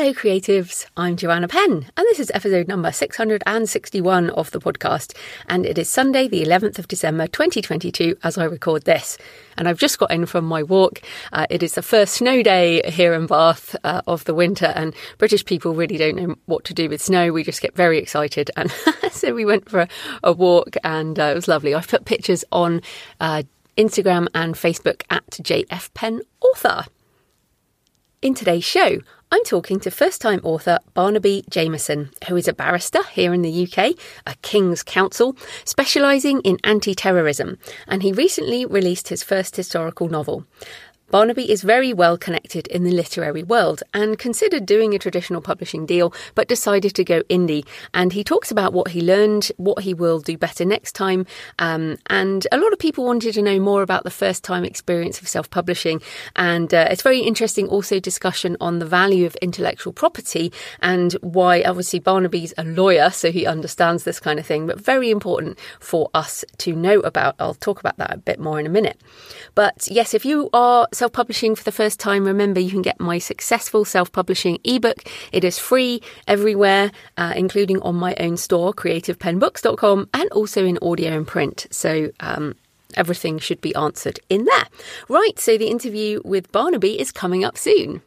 Hello, creatives. I'm Joanna Penn, and this is episode number 661 of the podcast. And it is Sunday, the 11th of December, 2022, as I record this. And I've just got in from my walk. Uh, it is the first snow day here in Bath uh, of the winter, and British people really don't know what to do with snow. We just get very excited. And so we went for a, a walk, and uh, it was lovely. I've put pictures on uh, Instagram and Facebook at JF Penn Author. In today's show, I'm talking to first time author Barnaby Jameson, who is a barrister here in the UK, a King's Counsel, specialising in anti terrorism, and he recently released his first historical novel. Barnaby is very well connected in the literary world and considered doing a traditional publishing deal, but decided to go indie. And he talks about what he learned, what he will do better next time. Um, and a lot of people wanted to know more about the first time experience of self publishing. And uh, it's very interesting also discussion on the value of intellectual property and why obviously Barnaby's a lawyer, so he understands this kind of thing, but very important for us to know about. I'll talk about that a bit more in a minute. But yes, if you are self publishing for the first time, remember you can get my successful self publishing ebook. It is free everywhere, uh, including on my own store, creativepennbooks.com, and also in audio and print. So, um, everything should be answered in there. Right, so the interview with Barnaby is coming up soon.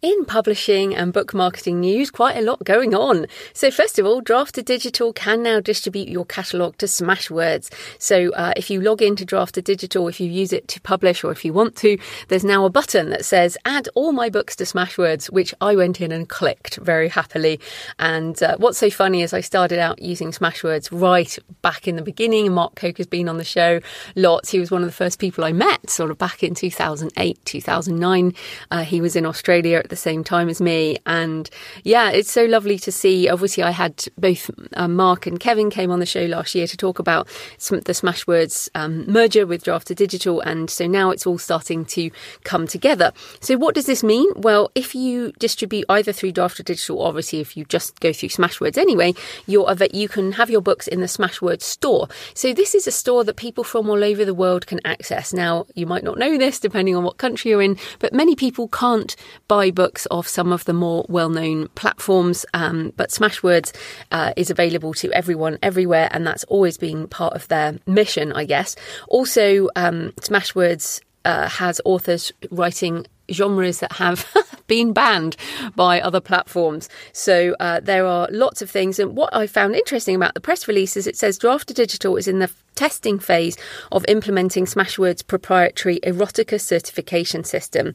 In publishing and book marketing news, quite a lot going on. So, first of all, Draft2Digital can now distribute your catalogue to Smashwords. So, uh, if you log into Draft2Digital, if you use it to publish or if you want to, there's now a button that says Add all my books to Smashwords, which I went in and clicked very happily. And uh, what's so funny is I started out using Smashwords right back in the beginning. Mark Coker has been on the show lots. He was one of the first people I met, sort of back in 2008, 2009. Uh, he was in Australia at the same time as me. And yeah, it's so lovely to see. Obviously, I had both uh, Mark and Kevin came on the show last year to talk about some, the Smashwords um, merger with Draft2Digital. And so now it's all starting to come together. So, what does this mean? Well, if you distribute either through Draft2Digital, obviously, if you just go through Smashwords anyway, you're, you can have your books in the Smashwords store. So, this is a store that people from all over the world can access. Now, you might not know this depending on what country you're in, but many people can't buy books of some of the more well known platforms. Um, but Smashwords uh, is available to everyone everywhere, and that's always been part of their mission, I guess. Also, um, Smashwords uh, has authors writing genres that have been banned by other platforms. So uh, there are lots of things. And what I found interesting about the press release is it says Draft2Digital is in the testing phase of implementing Smashwords' proprietary erotica certification system.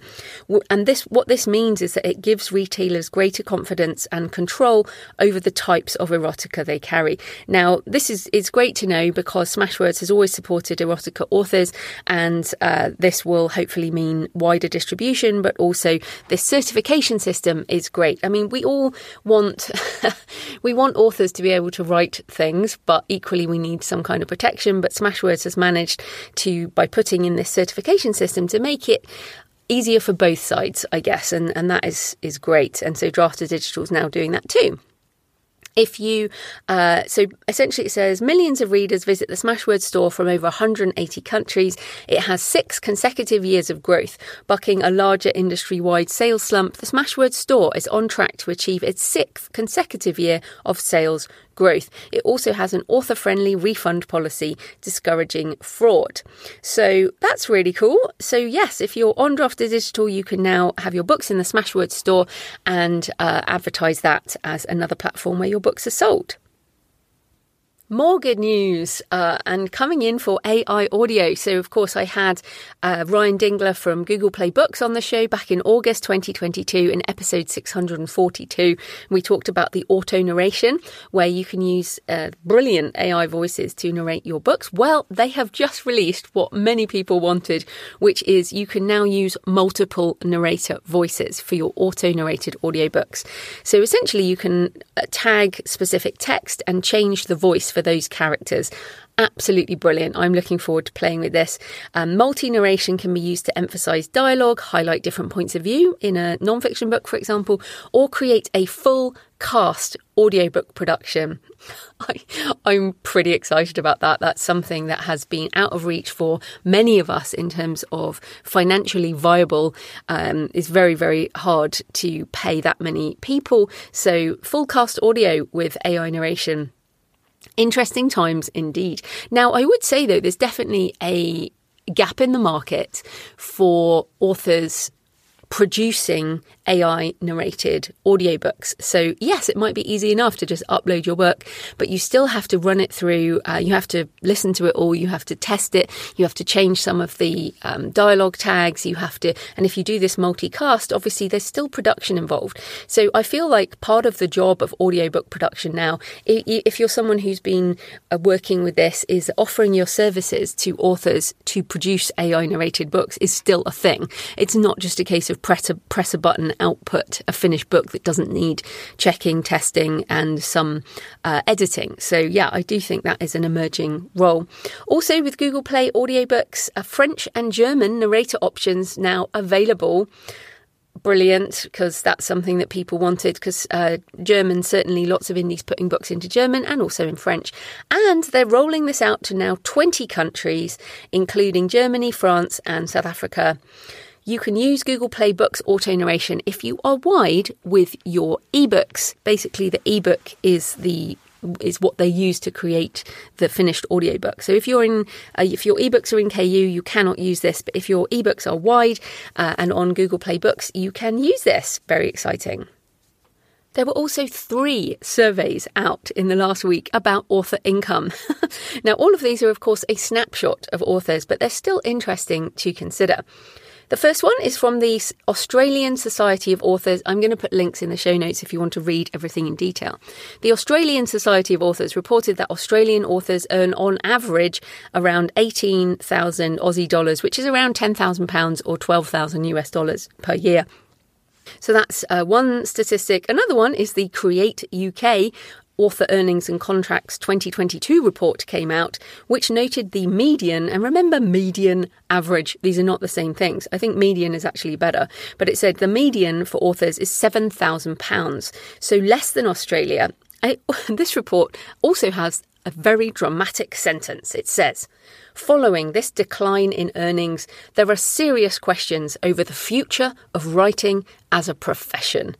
And this what this means is that it gives retailers greater confidence and control over the types of erotica they carry. Now, this is it's great to know because Smashwords has always supported erotica authors, and uh, this will hopefully mean wider distribution, but also this certification system is great. I mean, we all want we want authors to be able to write things, but equally we need some kind of protection but Smashwords has managed to, by putting in this certification system, to make it easier for both sides, I guess, and, and that is, is great. And so Draft2Digital is now doing that too. If you, uh, so essentially it says millions of readers visit the Smashwords store from over 180 countries. It has six consecutive years of growth, bucking a larger industry wide sales slump. The Smashwords store is on track to achieve its sixth consecutive year of sales growth. It also has an author friendly refund policy discouraging fraud. So that's really cool. So, yes, if you're on Draft Digital, you can now have your books in the Smashwords store and uh, advertise that as another platform where your books are sold. More good news uh, and coming in for AI audio. So, of course, I had uh, Ryan Dingler from Google Play Books on the show back in August 2022 in episode 642. We talked about the auto narration, where you can use uh, brilliant AI voices to narrate your books. Well, they have just released what many people wanted, which is you can now use multiple narrator voices for your auto narrated audiobooks. So, essentially, you can uh, tag specific text and change the voice for those characters. Absolutely brilliant. I'm looking forward to playing with this. Um, Multi narration can be used to emphasize dialogue, highlight different points of view in a non-fiction book, for example, or create a full cast audiobook production. I, am pretty excited about that. That's something that has been out of reach for many of us in terms of financially viable. Um, it's very, very hard to pay that many people. So, full cast audio with AI narration Interesting times indeed. Now, I would say though, there's definitely a gap in the market for authors producing AI narrated audiobooks. So, yes, it might be easy enough to just upload your work, but you still have to run it through. Uh, you have to listen to it all. You have to test it. You have to change some of the um, dialogue tags. You have to, and if you do this multicast, obviously there's still production involved. So, I feel like part of the job of audiobook production now, if you're someone who's been uh, working with this, is offering your services to authors to produce AI narrated books is still a thing. It's not just a case of press a, press a button output a finished book that doesn't need checking, testing, and some uh, editing. So, yeah, I do think that is an emerging role. Also, with Google Play audiobooks, uh, French and German narrator options now available brilliant because that's something that people wanted because uh, German certainly lots of indies putting books into German and also in French and they're rolling this out to now 20 countries including Germany, France and South Africa. You can use Google Play Books auto narration if you are wide with your ebooks. Basically, the ebook is the is what they use to create the finished audiobook. So if you're in, uh, if your ebooks are in KU, you cannot use this. But if your ebooks are wide uh, and on Google Play Books, you can use this. Very exciting. There were also three surveys out in the last week about author income. now, all of these are, of course, a snapshot of authors, but they're still interesting to consider. The first one is from the Australian Society of Authors. I'm going to put links in the show notes if you want to read everything in detail. The Australian Society of Authors reported that Australian authors earn on average around 18,000 Aussie dollars, which is around 10,000 pounds or 12,000 US dollars per year. So that's uh, one statistic. Another one is the Create UK Author Earnings and Contracts 2022 report came out, which noted the median, and remember median, average, these are not the same things. I think median is actually better, but it said the median for authors is £7,000, so less than Australia. I, this report also has a very dramatic sentence. It says, Following this decline in earnings, there are serious questions over the future of writing as a profession,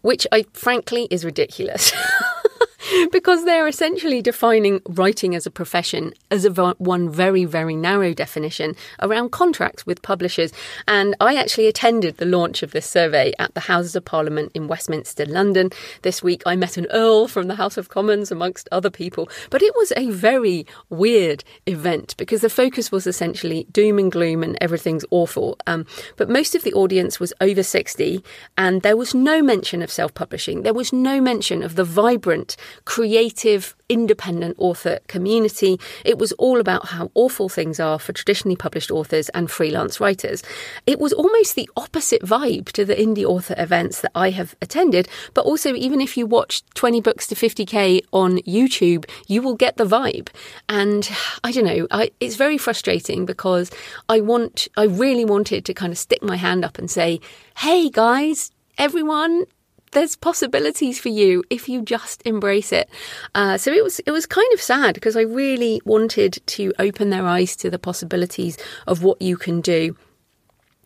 which I frankly is ridiculous. because they're essentially defining writing as a profession as a one very, very narrow definition around contracts with publishers. And I actually attended the launch of this survey at the Houses of Parliament in Westminster, London. This week I met an Earl from the House of Commons, amongst other people. But it was a very weird event because the focus was essentially doom and gloom and everything's awful. Um, but most of the audience was over 60, and there was no mention of self publishing. There was no mention of the vibrant creative, independent author community. It was all about how awful things are for traditionally published authors and freelance writers. It was almost the opposite vibe to the indie author events that I have attended, but also, even if you watch 20 books to 50k on YouTube, you will get the vibe. And I don't know, I, it's very frustrating because I want, I really wanted to kind of stick my hand up and say, hey guys, everyone, there's possibilities for you if you just embrace it. Uh, so it was it was kind of sad because I really wanted to open their eyes to the possibilities of what you can do.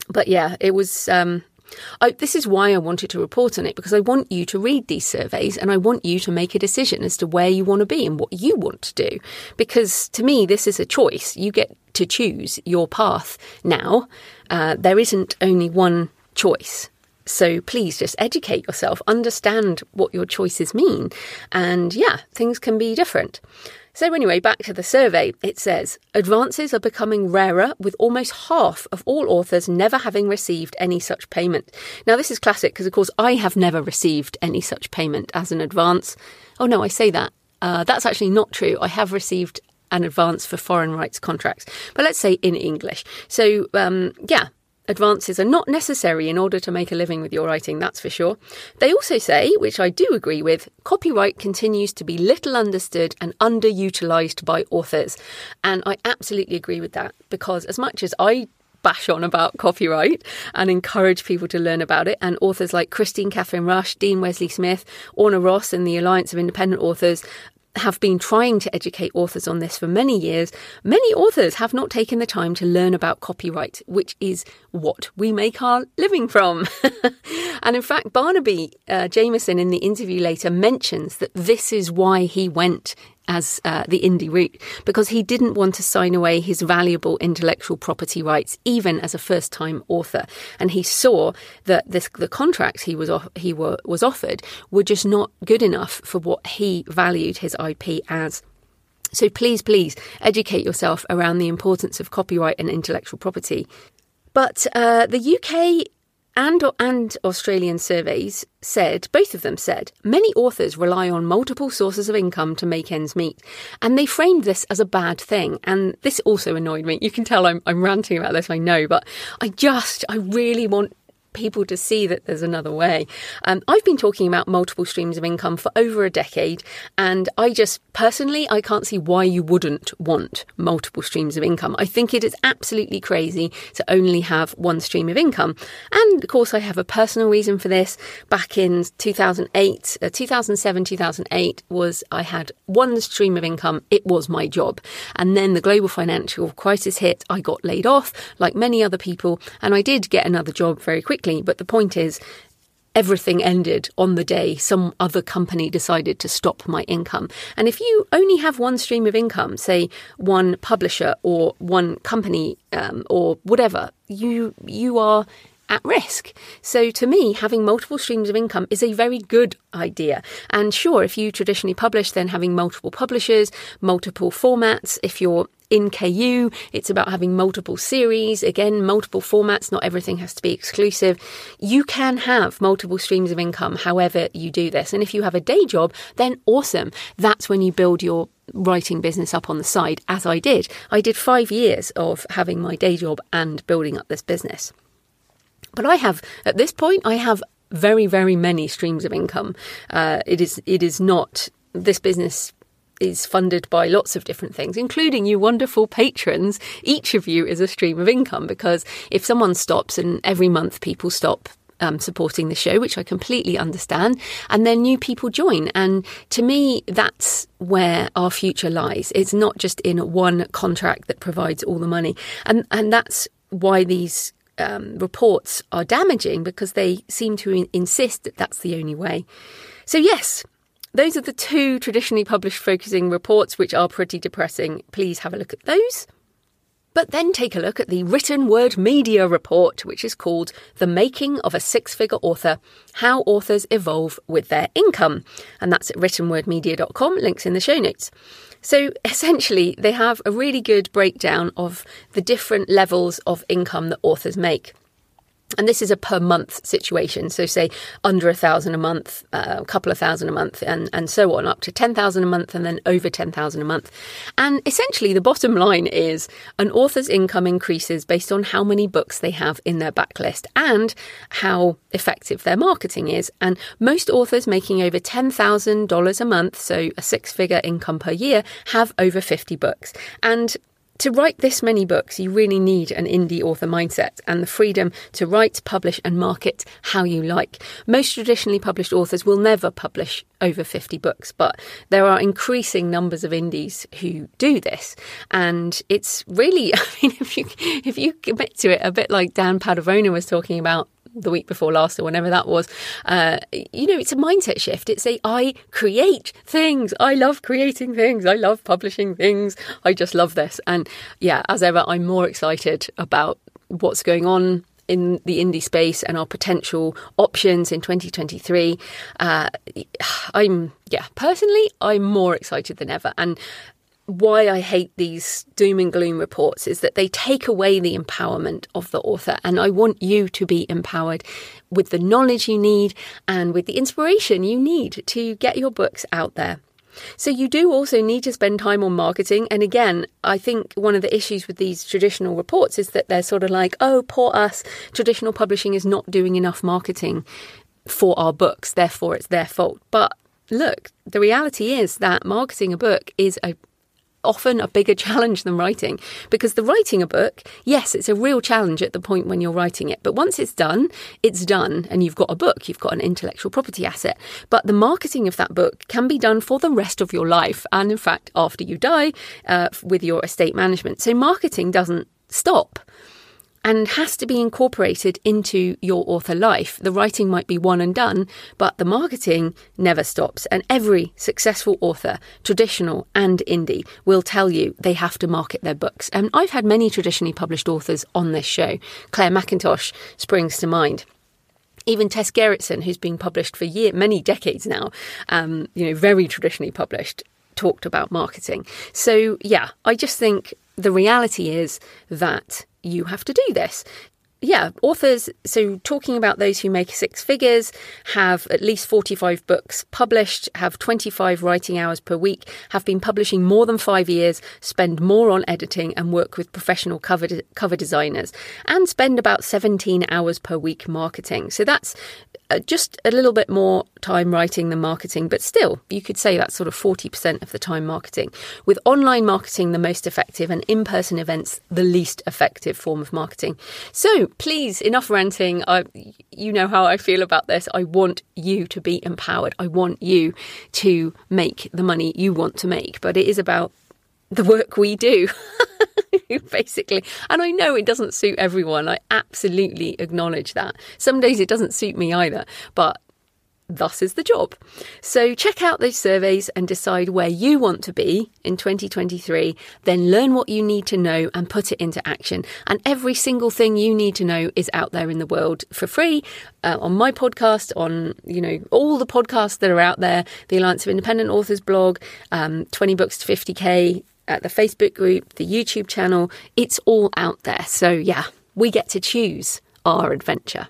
But yeah, it was. Um, I, this is why I wanted to report on it because I want you to read these surveys and I want you to make a decision as to where you want to be and what you want to do. Because to me, this is a choice. You get to choose your path now. Uh, there isn't only one choice. So please just educate yourself, understand what your choices mean. And yeah, things can be different. So, anyway, back to the survey. It says advances are becoming rarer, with almost half of all authors never having received any such payment. Now, this is classic because, of course, I have never received any such payment as an advance. Oh, no, I say that. Uh, that's actually not true. I have received an advance for foreign rights contracts, but let's say in English. So, um, yeah, advances are not necessary in order to make a living with your writing, that's for sure. They also say, which I do agree with, copyright continues to be little understood and underutilized by authors. And I absolutely agree with that because as much as I bash on about copyright and encourage people to learn about it. And authors like Kristine Kathryn Rusch, Dean Wesley Smith, Orna Ross, and the Alliance of Independent Authors have been trying to educate authors on this for many years, many authors have not taken the time to learn about copyright, which is what we make our living from. and in fact, Barnaby uh, Jameson in the interview later mentions that this is why he went as uh, the indie route because he didn't want to sign away his valuable intellectual property rights even as a first time author. And he saw that this, the contracts he was off, he were, was offered were just not good enough for what he valued his IP as. So please please educate yourself around the importance of copyright and intellectual property. But uh, the UK and, and Australian surveys said, both of them said, many authors rely on multiple sources of income to make ends meet. And they framed this as a bad thing. And this also annoyed me. You can tell I'm, I'm ranting about this, I know, but I just, I really want people to see that there's another way. Um, I've been talking about multiple streams of income for over a decade, and I just personally I can't see why you wouldn't want multiple streams of income. I think it is absolutely crazy to only have one stream of income, and of course I have a personal reason for this. Back in 2008, uh, 2007, 2008 was I had one stream of income. It was my job, and then the global financial crisis hit. I got laid off, like many other people, and I did get another job very quickly quickly. But the point is, everything ended on the day some other company decided to stop my income. And if you only have one stream of income, say one publisher or one company um, or whatever, you you are at risk. So, to me, having multiple streams of income is a very good idea. And sure, if you traditionally publish, then having multiple publishers, multiple formats, if you're in KU, it's about having multiple series, again, multiple formats, not everything has to be exclusive. You can have multiple streams of income however you do this. And if you have a day job, then awesome. That's when you build your writing business up on the side, as I did. I did five years of having my day job and building up this business. But I have, at this point, I have very, very many streams of income. Uh, it is, it is not this business is funded by lots of different things, including you wonderful patrons. Each of you is a stream of income because if someone stops and every month people stop um, supporting the show, which I completely understand, and then new people join. And to me, that's where our future lies. It's not just in one contract that provides all the money, and and that's why these um, reports are damaging because they seem to in- insist that that's the only way. So yes, those are the two traditionally published focusing reports, which are pretty depressing. Please have a look at those. But then take a look at the written word media report, which is called The Making of a Six Figure Author How Authors Evolve with Their Income. And that's at writtenwordmedia.com, links in the show notes. So essentially, they have a really good breakdown of the different levels of income that authors make. And this is a per month situation. So, say under a thousand a month, uh, a couple of thousand a month, and, and so on, up to 10,000 a month, and then over 10,000 a month. And essentially, the bottom line is an author's income increases based on how many books they have in their backlist and how effective their marketing is. And most authors making over $10,000 a month, so a six figure income per year, have over 50 books. And to write this many books, you really need an indie author mindset and the freedom to write, publish, and market how you like. Most traditionally published authors will never publish over 50 books, but there are increasing numbers of indies who do this. And it's really, I mean, if you, if you commit to it, a bit like Dan Padavona was talking about the week before last or whenever that was. Uh, you know, it's a mindset shift. It's a I create things. I love creating things. I love publishing things. I just love this. And yeah, as ever, I'm more excited about what's going on in the indie space and our potential options in 2023. Uh, I'm, yeah, personally, I'm more excited than ever. And why I hate these doom and gloom reports is that they take away the empowerment of the author. And I want you to be empowered with the knowledge you need and with the inspiration you need to get your books out there. So you do also need to spend time on marketing. And again, I think one of the issues with these traditional reports is that they're sort of like, oh, poor us, traditional publishing is not doing enough marketing for our books, therefore it's their fault. But look, the reality is that marketing a book is a often a bigger challenge than writing because the writing a book, yes, it's a real challenge at the point when you're writing it. But once it's done, it's done and you've got a book, you've got an intellectual property asset. But the marketing of that book can be done for the rest of your life. And in fact, after you die uh, with your estate management. So marketing doesn't stop and has to be incorporated into your author life. The writing might be one and done, but the marketing never stops. And every successful author, traditional and indie, will tell you they have to market their books. And I've had many traditionally published authors on this show. Clare Mackintosh springs to mind even Tess Gerritsen, who's been published for year, many decades now, um, you know, very traditionally published, talked about marketing. So yeah, I just think the reality is that you have to do this yeah, authors, so talking about those who make six figures, have at least 45 books published, have 25 writing hours per week, have been publishing more than five years, spend more on editing and work with professional cover, cover designers, and spend about 17 hours per week marketing. So that's Uh, just a little bit more time writing than marketing, but still, you could say that's sort of 40% of the time marketing. With online marketing the most effective and in person events the least effective form of marketing. So please, enough ranting. I, you know how I feel about this. I want you to be empowered. I want you to make the money you want to make, but it is about the work we do. basically. And I know it doesn't suit everyone. I absolutely acknowledge that. Some days it doesn't suit me either, but thus is the job. So check out those surveys and decide where you want to be in 2023. Then learn what you need to know and put it into action. And every single thing you need to know is out there in the world for free uh, on my podcast, on you know all the podcasts that are out there, the Alliance of Independent Authors blog, um, 20 books to 50k at the Facebook group, the YouTube channel. It's all out there. So, yeah, we get to choose our adventure.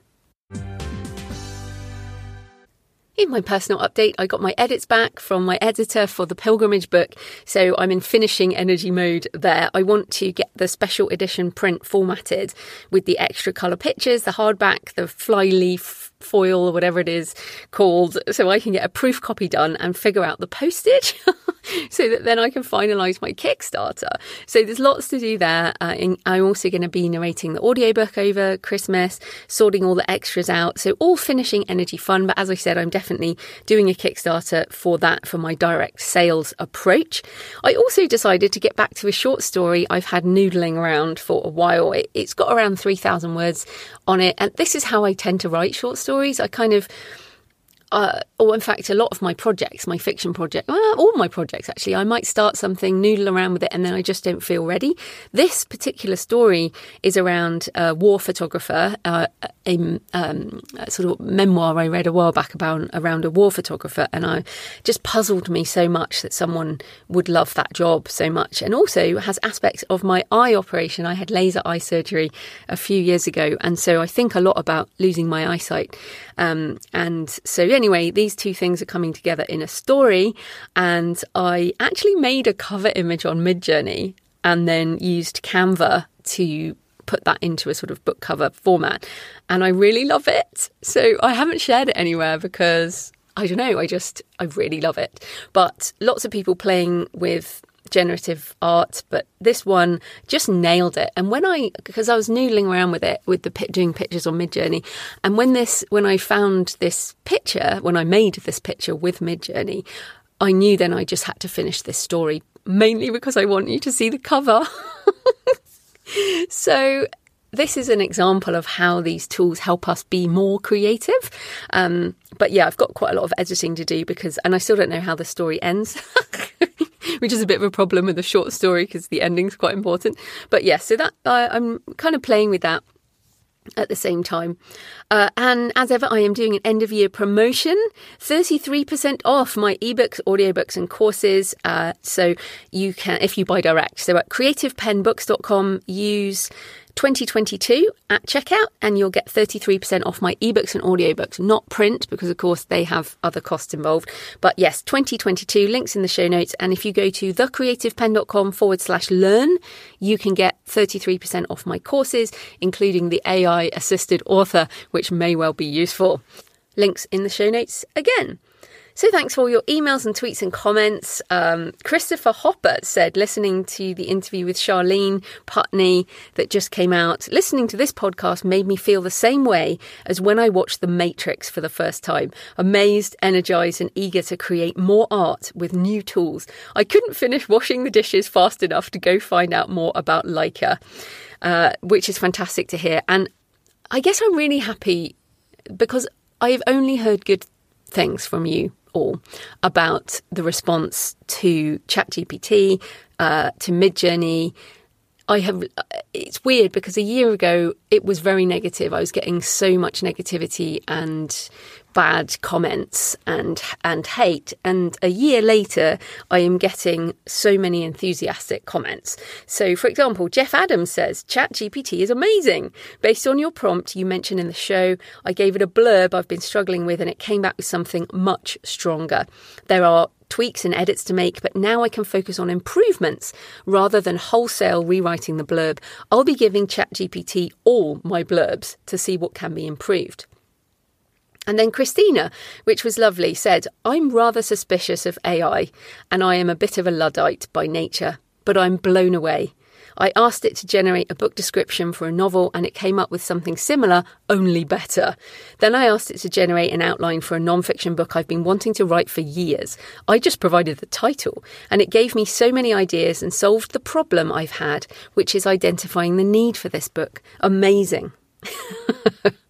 In my personal update, I got my edits back from my editor for the pilgrimage book, so I'm in finishing energy mode there. I want to get the special edition print formatted with the extra colour pictures, the hardback, the flyleaf foil or whatever it is called so I can get a proof copy done and figure out the postage so that then I can finalize my Kickstarter. So there's lots to do there. Uh, I'm also going to be narrating the audiobook over Christmas, sorting all the extras out. So all finishing energy fun. But as I said, I'm definitely doing a Kickstarter for that for my direct sales approach. I also decided to get back to a short story I've had noodling around for a while. It, it's got around 3,000 words on it. And this is how I tend to write short stories. I kind of uh, or in fact, a lot of my projects, my fiction project, well, all my projects actually, I might start something, noodle around with it, and then I just don't feel ready. This particular story is around a war photographer, uh, a, um, a, sort of memoir I read a while back about around a war photographer, and I just puzzled me so much that someone would love that job so much, and also has aspects of my eye operation. I had laser eye surgery a few years ago, and so I think a lot about losing my eyesight, um, and so anyway, these two things are coming together in a story. And I actually made a cover image on Midjourney and then used Canva to put that into a sort of book cover format. And I really love it. So I haven't shared it anywhere because I don't know, I just, I really love it. But lots of people playing with generative art, but this one just nailed it. And when I, because I was noodling around with it, with the doing pictures on Midjourney, and when this, when I found this picture, when I made this picture with Midjourney, I knew then I just had to finish this story, mainly because I want you to see the cover. so this is an example of how these tools help us be more creative. Um, but yeah, I've got quite a lot of editing to do because, and I still don't know how the story ends. which is a bit of a problem with a short story because the ending's quite important. But yeah, so that I'm kind of playing with that. at the same time. Uh, and as ever, I am doing an end of year promotion 33% off my ebooks, audiobooks, and courses. Uh, so you can, if you buy direct, so at creativepennbooks.com, use 2022 at checkout and you'll get 33% off my ebooks and audiobooks, not print because of course they have other costs involved. But yes, 2022 links in the show notes. And if you go to thecreativepenn.com forward slash learn, you can get 33% off my courses, including the AI assisted author, which may well be useful. Links in the show notes again. So thanks for all your emails and tweets and comments. Um, Christopher Hopper said, listening to the interview with Charlene Putney that just came out, listening to this podcast made me feel the same way as when I watched The Matrix for the first time. Amazed, energized, and eager to create more art with new tools. I couldn't finish washing the dishes fast enough to go find out more about Laika, uh, which is fantastic to hear. And I guess I'm really happy because I've only heard good things from you all about the response to ChatGPT, uh, to Midjourney. I have. It's weird because a year ago it was very negative. I was getting so much negativity and bad comments and and hate and a year later I am getting so many enthusiastic comments. So for example, Jeff Adams says ChatGPT is amazing. Based on your prompt you mentioned in the show, I gave it a blurb I've been struggling with and it came back with something much stronger. There are tweaks and edits to make, but now I can focus on improvements rather than wholesale rewriting the blurb. I'll be giving ChatGPT all my blurbs to see what can be improved. And then Christina, which was lovely, said, I'm rather suspicious of AI and I am a bit of a Luddite by nature, but I'm blown away. I asked it to generate a book description for a novel and it came up with something similar, only better. Then I asked it to generate an outline for a non-fiction book I've been wanting to write for years. I just provided the title and it gave me so many ideas and solved the problem I've had, which is identifying the need for this book. Amazing.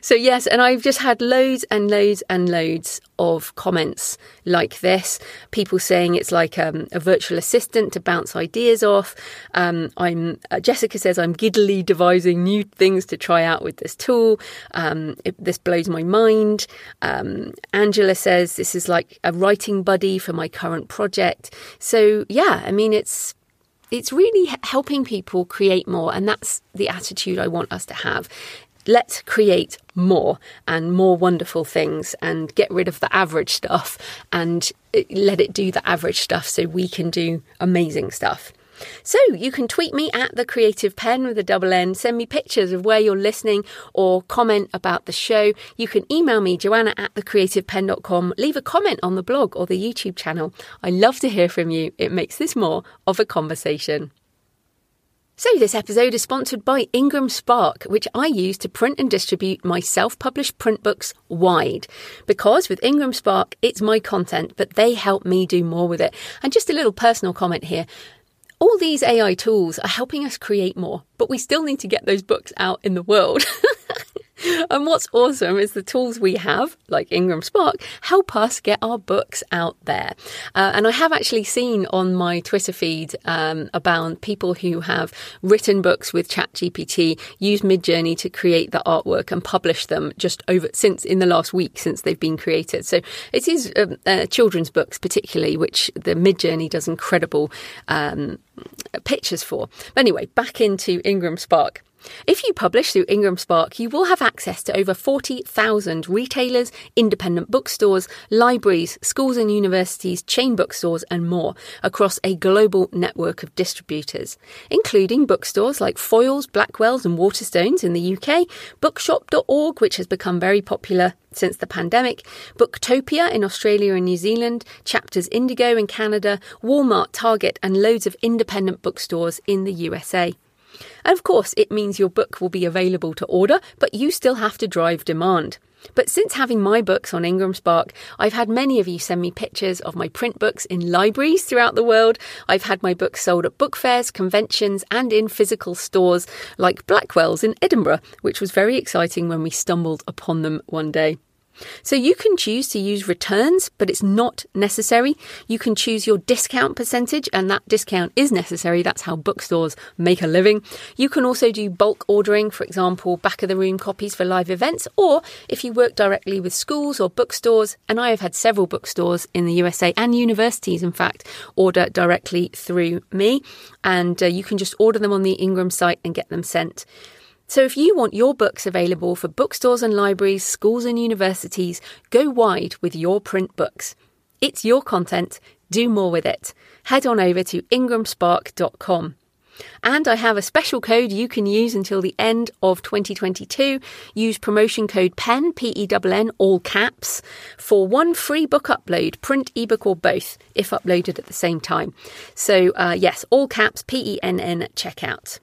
So, yes, and I've just had loads and loads and loads of comments like this. People saying it's like um, a virtual assistant to bounce ideas off. Um, I'm uh, Jessica says I'm giddily devising new things to try out with this tool. Um, it, this blows my mind. Um, Angela says this is like a writing buddy for my current project. So, yeah, I mean, it's it's really helping people create more and that's the attitude i want us to have let's create more and more wonderful things and get rid of the average stuff and uh, let it do the average stuff so we can do amazing stuff. So you can tweet me at the creative pen with a double N, send me pictures of where you're listening or comment about the show. You can email me, joanna at thecreativepenn.com, leave a comment on the blog or the YouTube channel. I love to hear from you. It makes this more of a conversation. So, this episode is sponsored by Ingram Spark, which I use to print and distribute my self published print books wide. Because with Ingram Spark, it's my content, but they help me do more with it. And just a little personal comment here. All these AI tools are helping us create more, but we still need to get those books out in the world. and what's awesome is the tools we have, like Ingram Spark, help us get our books out there. Uh, and I have actually seen on my Twitter feed um, about people who have written books with ChatGPT, used Midjourney to create the artwork and publish them just over since in the last week since they've been created. So it is um, uh, children's books, particularly, which the Midjourney does incredible um, pictures for. But anyway, back into Ingram Spark. If you publish through Ingram Spark, you will have access to over 40,000 retailers, independent bookstores, libraries, schools and universities, chain bookstores, and more across a global network of distributors, including bookstores like Foyles, Blackwell's, and Waterstones in the UK, bookshop.org, which has become very popular since the pandemic, Booktopia in Australia and New Zealand, Chapters Indigo in Canada, Walmart, Target, and loads of independent bookstores in the USA. And of course, it means your book will be available to order, but you still have to drive demand. But since having my books on Ingram Spark, I've had many of you send me pictures of my print books in libraries throughout the world. I've had my books sold at book fairs, conventions, and in physical stores like Blackwell's in Edinburgh, which was very exciting when we stumbled upon them one day. So you can choose to use returns, but it's not necessary. You can choose your discount percentage, and that discount is necessary. That's how bookstores make a living. You can also do bulk ordering, for example, back of the room copies for live events, or if you work directly with schools or bookstores, and I have had several bookstores in the USA and universities, in fact, order directly through me, and uh, you can just order them on the Ingram site and get them sent. So if you want your books available for bookstores and libraries, schools and universities, go wide with your print books. It's your content, do more with it. Head on over to ingramspark.com. And I have a special code you can use until the end of 2022. Use promotion code PENN, P E N N, all caps, for one free book upload, print, ebook, or both, if uploaded at the same time. So, uh, yes, all caps, P E N N, checkout.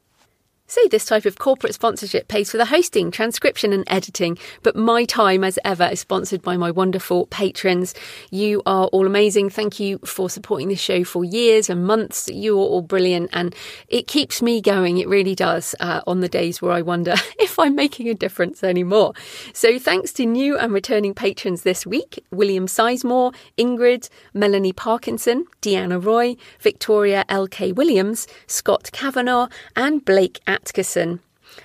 See, this type of corporate sponsorship pays for the hosting, transcription, and editing, but my time, as ever, is sponsored by my wonderful patrons. You are all amazing. Thank you for supporting this show for years and months. You are all brilliant, and it keeps me going. It really does uh, on the days where I wonder if I'm making a difference anymore. So, thanks to new and returning patrons this week William Sizemore, Ingrid, Melanie Parkinson, Deanna Roy, Victoria L.K. Williams, Scott Kavanagh, and Blake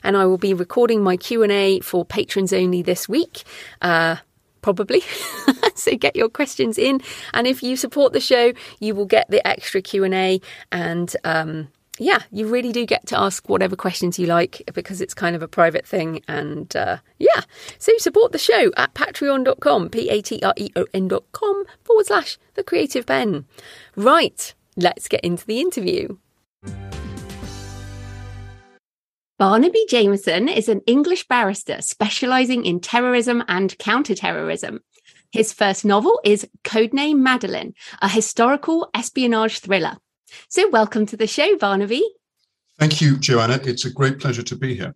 And I will be recording my Q&A for patrons only this week. Uh, probably. so get your questions in, and if you support the show, you will get the extra Q and A. And um, yeah, you really do get to ask whatever questions you like because it's kind of a private thing. And uh, yeah, so support the show at patreon.com, p a t r e o n dot com forward slash the Creative Penn. Right, let's get into the interview. Barnaby Jameson is an English barrister specialising in terrorism and counterterrorism. His first novel is Codename Madeleine, a historical espionage thriller. So, welcome to the show, Barnaby. Thank you, Joanna. It's a great pleasure to be here.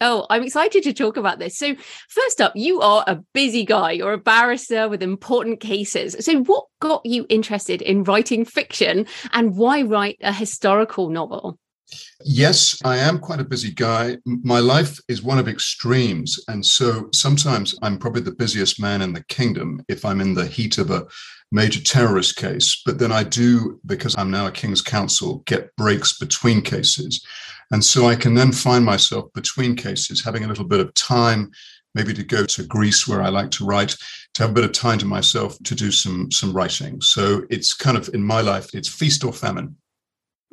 Oh, I'm excited to talk about this. So, first up, you are a busy guy. You're a barrister with important cases. So, what got you interested in writing fiction and why write a historical novel? Yes, I am quite a busy guy. My life is one of extremes. And so sometimes I'm probably the busiest man in the kingdom if I'm in the heat of a major terrorist case. But then I do, because I'm now a King's Counsel, get breaks between cases. And so I can then find myself between cases having a little bit of time, maybe to go to Greece where I like to write, to have a bit of time to myself to do some some writing. So it's kind of in my life, it's feast or famine.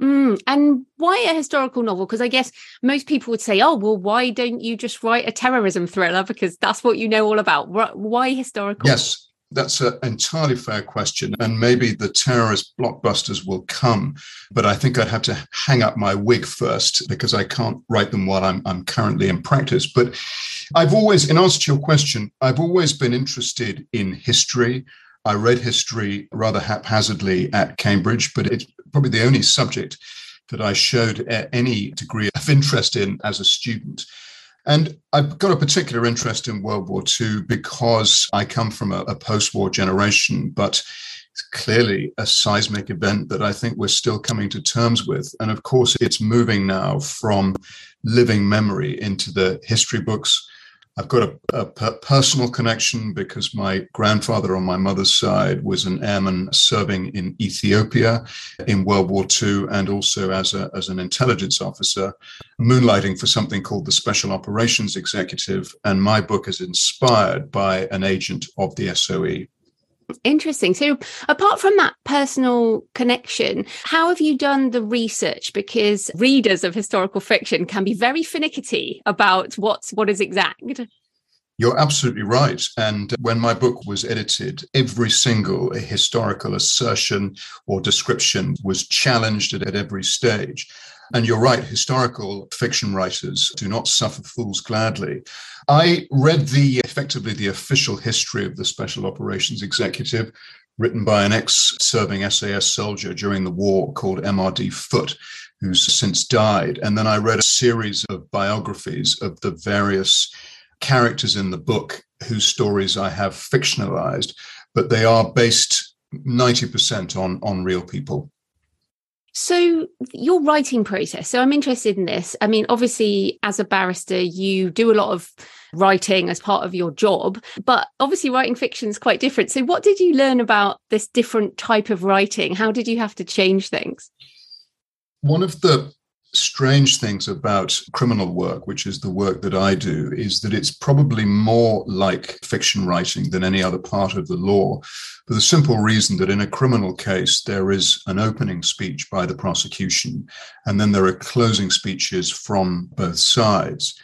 Mm, and why a historical novel? Because I guess most people would say, oh, well, why don't you just write a terrorism thriller? Because that's what you know all about. Why historical? Yes, that's an entirely fair question. And maybe the terrorist blockbusters will come, but I think I'd have to hang up my wig first because I can't write them while I'm, I'm currently in practice. But I've always, in answer to your question, I've always been interested in history. I read history rather haphazardly at Cambridge, but it's probably the only subject that I showed any degree of interest in as a student. And I've got a particular interest in World War II because I come from a, a post war generation, but it's clearly a seismic event that I think we're still coming to terms with. And of course, it's moving now from living memory into the history books I've got a, a, personal connection because my grandfather on my mother's side was an airman serving in Ethiopia in World War II and also as, a, as an intelligence officer, moonlighting for something called the Special Operations Executive. And my book is inspired by an agent of the SOE. Interesting. So, apart from that personal connection, how have you done the research? Because readers of historical fiction can be very finicky about what's what is exact. You're absolutely right. And when my book was edited, every single historical assertion or description was challenged at, every stage. And you're right, historical fiction writers do not suffer fools gladly. I read the effectively the official history of the Special Operations Executive, written by an ex serving SAS soldier during the war called MRD Foot, who's since died. And then I read a series of biographies of the various characters in the book whose stories I have fictionalized, but they are based 90% on, on real people. So, your writing process. So, I'm interested in this. I mean, obviously, as a barrister, you do a lot of writing as part of your job, but obviously, writing fiction is quite different. So, what did you learn about this different type of writing? How did you have to change things? One of the strange things about criminal work, which is the work that I do, is that it's probably more like fiction writing than any other part of the law, for the simple reason that in a criminal case, there is an opening speech by the prosecution, and then there are closing speeches from both sides.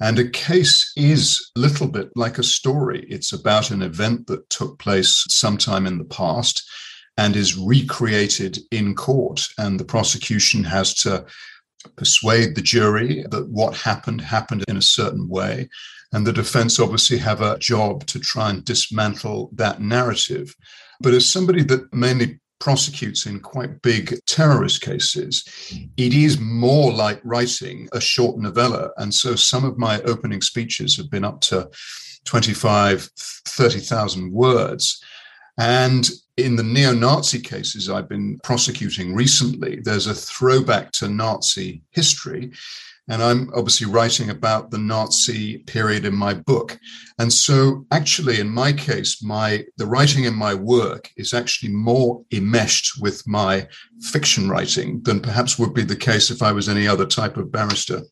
And a case is a little bit like a story. It's about an event that took place sometime in the past and is recreated in court. And the prosecution has to persuade the jury that what happened happened in a certain way. And the defense obviously have a job to try and dismantle that narrative. But as somebody that mainly prosecutes in quite big terrorist cases, it is more like writing a short novella. And so some of my opening speeches have been up to 25, 30,000 words. And in the neo Nazi cases I've been prosecuting recently, there's a throwback to Nazi history. And I'm obviously writing about the Nazi period in my book. And so actually in my case, my the writing in my work is actually more enmeshed with my fiction writing than perhaps would be the case if I was any other type of barrister.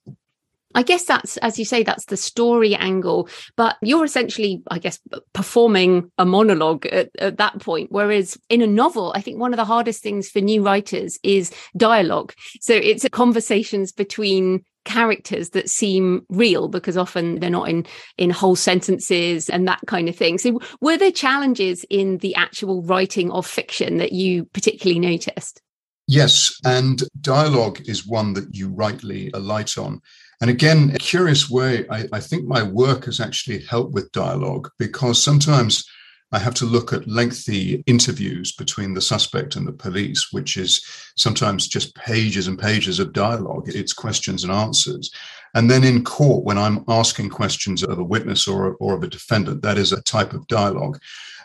I guess that's, as you say, that's the story angle, but you're essentially, I guess, performing a monologue at, at, that point. Whereas in a novel, I think one of the hardest things for new writers is dialogue. So it's conversations between characters that seem real because often they're not in in whole sentences and that kind of thing so were there challenges in the actual writing of fiction that you particularly noticed yes and dialogue is one that you rightly alight on and again, a curious way, I, I, think my work has actually helped with dialogue because sometimes I have to look at lengthy interviews between the suspect and the police, which is sometimes just pages and pages of dialogue. It's questions and answers. And then in court, when I'm asking questions of a witness or, or of a defendant, that is a type of dialogue.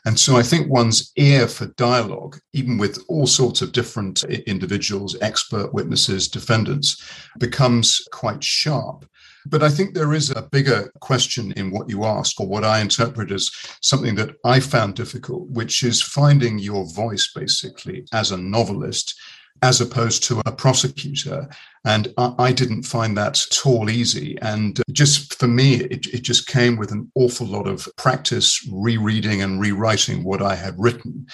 And so I think one's ear for dialogue, even with all sorts of different individuals, expert witnesses, defendants, becomes quite sharp. But I think there is a bigger question in what you ask, or what I interpret as something that I found difficult, which is finding your voice basically as a novelist as opposed to a prosecutor. And I, I, didn't find that at all easy. And just for me, it, it just came with an awful lot of practice rereading and rewriting what I had written.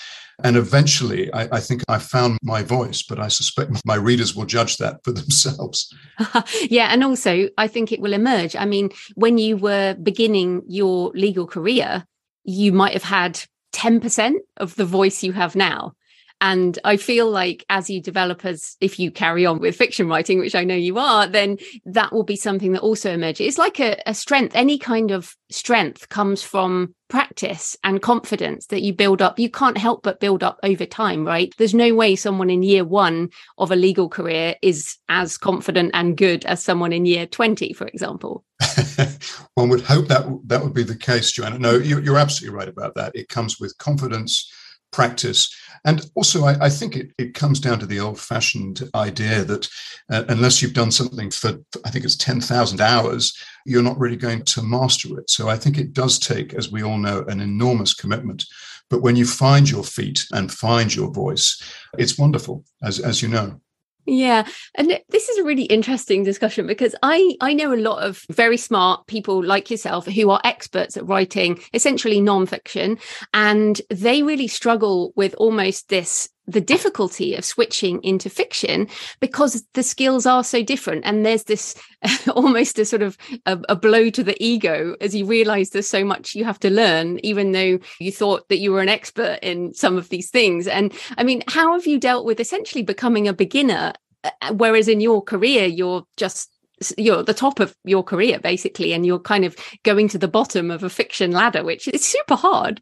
And eventually, I, I, think I found my voice, but I suspect my readers will judge that for themselves. yeah. And also, I think it will emerge. I mean, when you were beginning your legal career, you might have had 10% of the voice you have now. And I feel like as you develop, as if you carry on with fiction writing, which I know you are, then that will be something that also emerges. It's like a, a strength. Any kind of strength comes from practice and confidence that you build up. You can't help but build up over time, right? There's no way someone in year one of a legal career is as confident and good as someone in year 20, for example. One would hope that that would be the case, Joanna. No, you're, you're absolutely right about that. It comes with confidence, practice, and also, I, I think it, it comes down to the old fashioned idea that uh, unless you've done something for, I think it's 10,000 hours, you're not really going to master it. So I think it does take, as we all know, an enormous commitment. But when you find your feet and find your voice, it's wonderful, as, as you know. Yeah, and this is a really interesting discussion because I I know a lot of very smart people like yourself who are experts at writing essentially nonfiction, and they really struggle with almost this the difficulty of switching into fiction because the skills are so different. And there's this almost a sort of a, a, blow to the ego as you realize there's so much you have to learn even though you thought that you were an expert in some of these things. And i mean how have you dealt with essentially becoming a beginner? Uh, whereas in your career you're just you're the top of your career basically and you're kind of going to the bottom of a fiction ladder which is super hard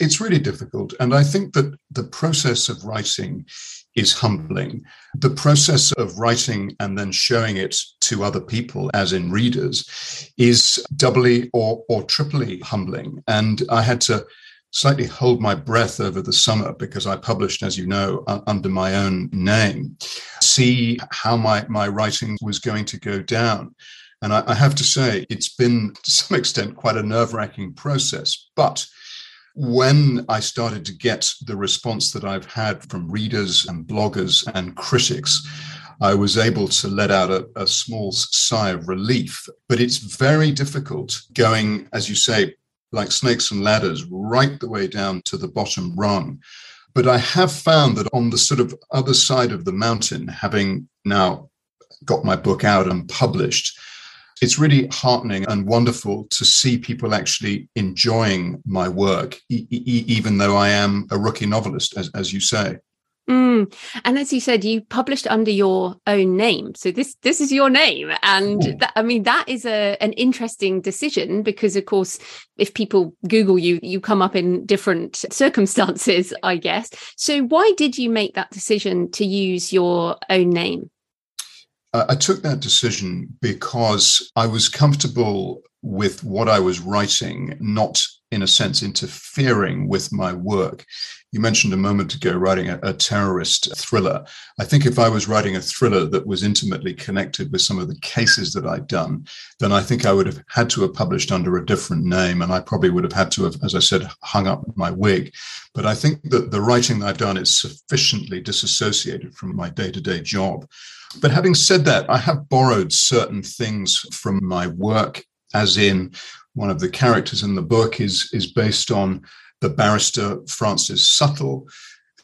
it's really difficult. And I think that the process of writing is humbling. The process of writing and then showing it to other people, as in readers, is doubly or, or triply humbling. And I had to slightly hold my breath over the summer because I published, as you know, under my own name, see how my, my writing was going to go down. And I, I have to say, it's been to some extent quite a nerve wracking process. But when I started to get the response that I've had from readers and bloggers and critics, I was able to let out a, a, small sigh of relief. But it's very difficult going, as you say, like snakes and ladders, right the way down to the bottom rung. But I have found that on the sort of other side of the mountain, having now got my book out and published, it's really heartening and wonderful to see people actually enjoying my work, e- e- even though I am a rookie novelist, as, as you say. Mm. And as you said, you published under your own name, so this this is your name, and that, I mean that is a an interesting decision because, of course, if people Google you, you come up in different circumstances, I guess. So, why did you make that decision to use your own name? I took that decision because I was comfortable with what I was writing, not in a sense interfering with my work. You mentioned a moment ago writing a, a, terrorist thriller. I think if I was writing a thriller that was intimately connected with some of the cases that I'd done, then I think I would have had to have published under a different name. And I probably would have had to have, as I said, hung up my wig. But I think that the writing that I've done is sufficiently disassociated from my day to day job. But having said that, I have borrowed certain things from my work, as in one of the characters in the book is, is based on the barrister Francis Suttill,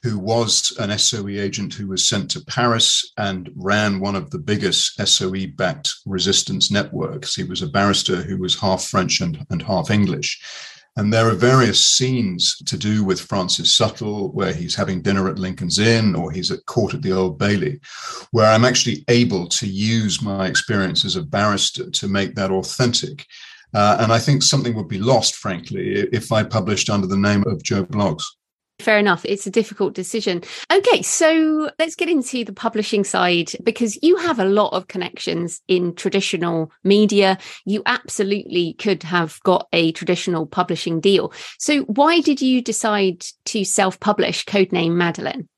who was an SOE agent who was sent to Paris and ran one of the biggest SOE backed resistance networks. He was a barrister who was half French and, and half English. And there are various scenes to do with Francis Suttill, where he's having dinner at Lincoln's Inn or he's at court at the Old Bailey, where I'm actually able to use my experience as a barrister to make that authentic. Uh, and I think something would be lost, frankly, if I published under the name of Joe Bloggs. Fair enough. It's a difficult decision. Okay, so let's get into the publishing side because you have a lot of connections in traditional media. You absolutely could have got a traditional publishing deal. So, why did you decide to self publish Codename Madeleine?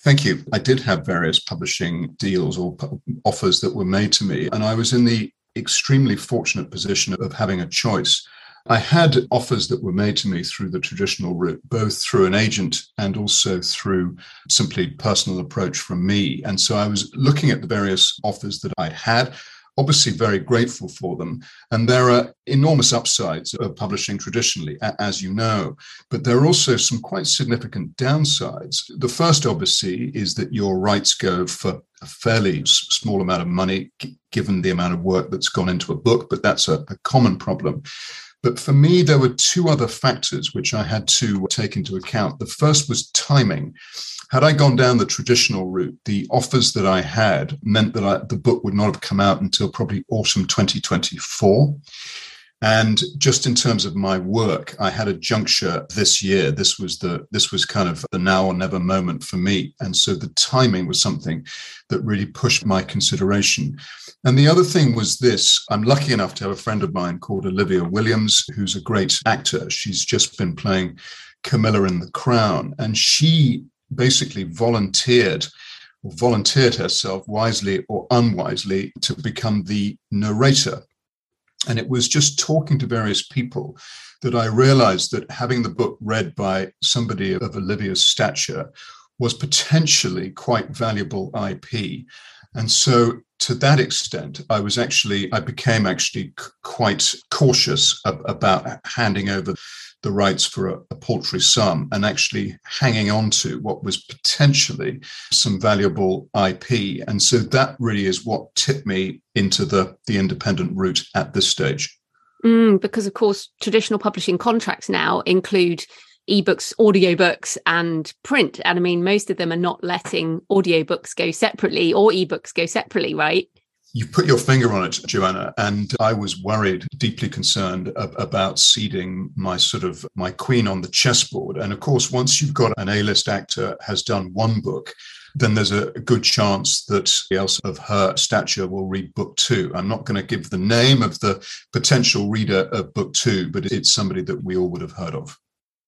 Thank you. I did have various publishing deals or offers that were made to me, and I was in the extremely fortunate position of having a choice. I had offers that were made to me through the traditional route, both through an agent and also through simply personal approach from me. And so I was looking at the various offers that I'd had obviously very grateful for them. And there are enormous upsides of publishing traditionally, as you know, but there are also some quite significant downsides. The first, obviously, is that your rights go for a fairly small amount of money, given the amount of work that's gone into a book, but that's a, a common problem. But for me, there were two other factors which I had to take into account. The first was timing. Had I gone down the traditional route, the offers that I had meant that I, the book would not have come out until probably autumn 2024. And just in terms of my work, I had a juncture this year. This was the this was kind of the now or never moment for me. And so the timing was something that really pushed my consideration. And the other thing was this I'm lucky enough to have a friend of mine called Olivia Williams, who's a great actor. She's just been playing Camilla in The Crown. And she basically volunteered or volunteered herself wisely or unwisely to become the narrator. And it was just talking to various people that I realized that having the book read by somebody of Olivia's stature was potentially quite valuable IP. And so to that extent, I was actually, I became actually quite cautious about handing over the rights for a, a, paltry sum and actually hanging on to what was potentially some valuable IP. And so that really is what tipped me into the, the independent route at this stage. Mm, because, of course, traditional publishing contracts now include ebooks, audiobooks, and print. And I mean, most of them are not letting audiobooks go separately or ebooks go separately, right? You put your finger on it, Joanna, and I was worried, deeply concerned about ceding my sort of my queen on the chessboard. And of course, once you've got an A-list actor has done one book, then there's a good chance that else of her stature will read book two. I'm not going to give the name of the potential reader of book two, but it's somebody that we all would have heard of.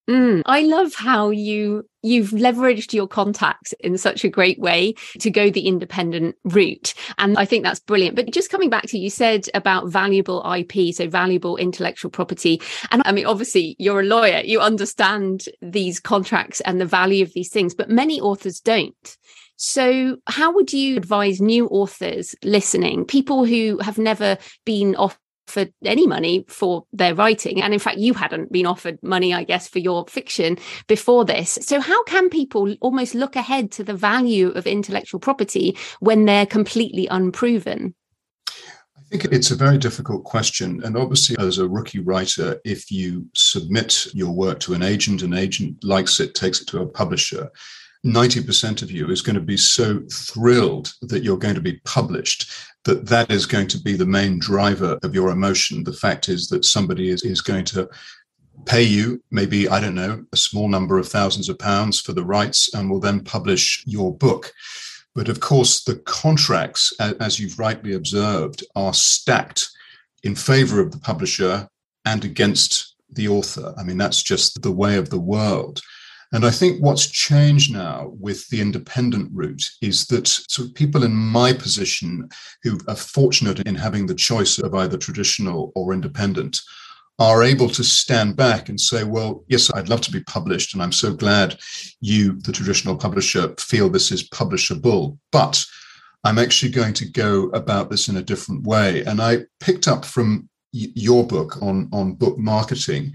Mm, I love how you you've leveraged your contacts in such a great way to go the independent route and I think that's brilliant. But just coming back to you said about valuable IP so valuable intellectual property and I mean obviously you're a lawyer you understand these contracts and the value of these things but many authors don't. So, how would you advise new authors listening, people who have never been off offered any money for their writing. And in fact, you hadn't been offered money, I guess, for your fiction before this. So, how can people almost look ahead to the value of intellectual property when they're completely unproven? I think it's a very difficult question. And obviously, as a rookie writer, if you submit your work to an agent, an agent likes it, takes it to a publisher. 90% of you is going to be so thrilled that you're going to be published that that is going to be the main driver of your emotion. The fact is that somebody is, is going to pay you maybe, I don't know, a small number of thousands of pounds for the rights and will then publish your book. But of course, the contracts, as you've rightly observed, are stacked in favor of the publisher and against the author. I mean, that's just the way of the world. And I think what's changed now with the independent route is that sort of people in my position who are fortunate in having the choice of either traditional or independent are able to stand back and say, well, yes, I'd love to be published. And I'm so glad you, the traditional publisher, feel this is publishable. But I'm actually going to go about this in a different way. And I picked up from your book on, on book marketing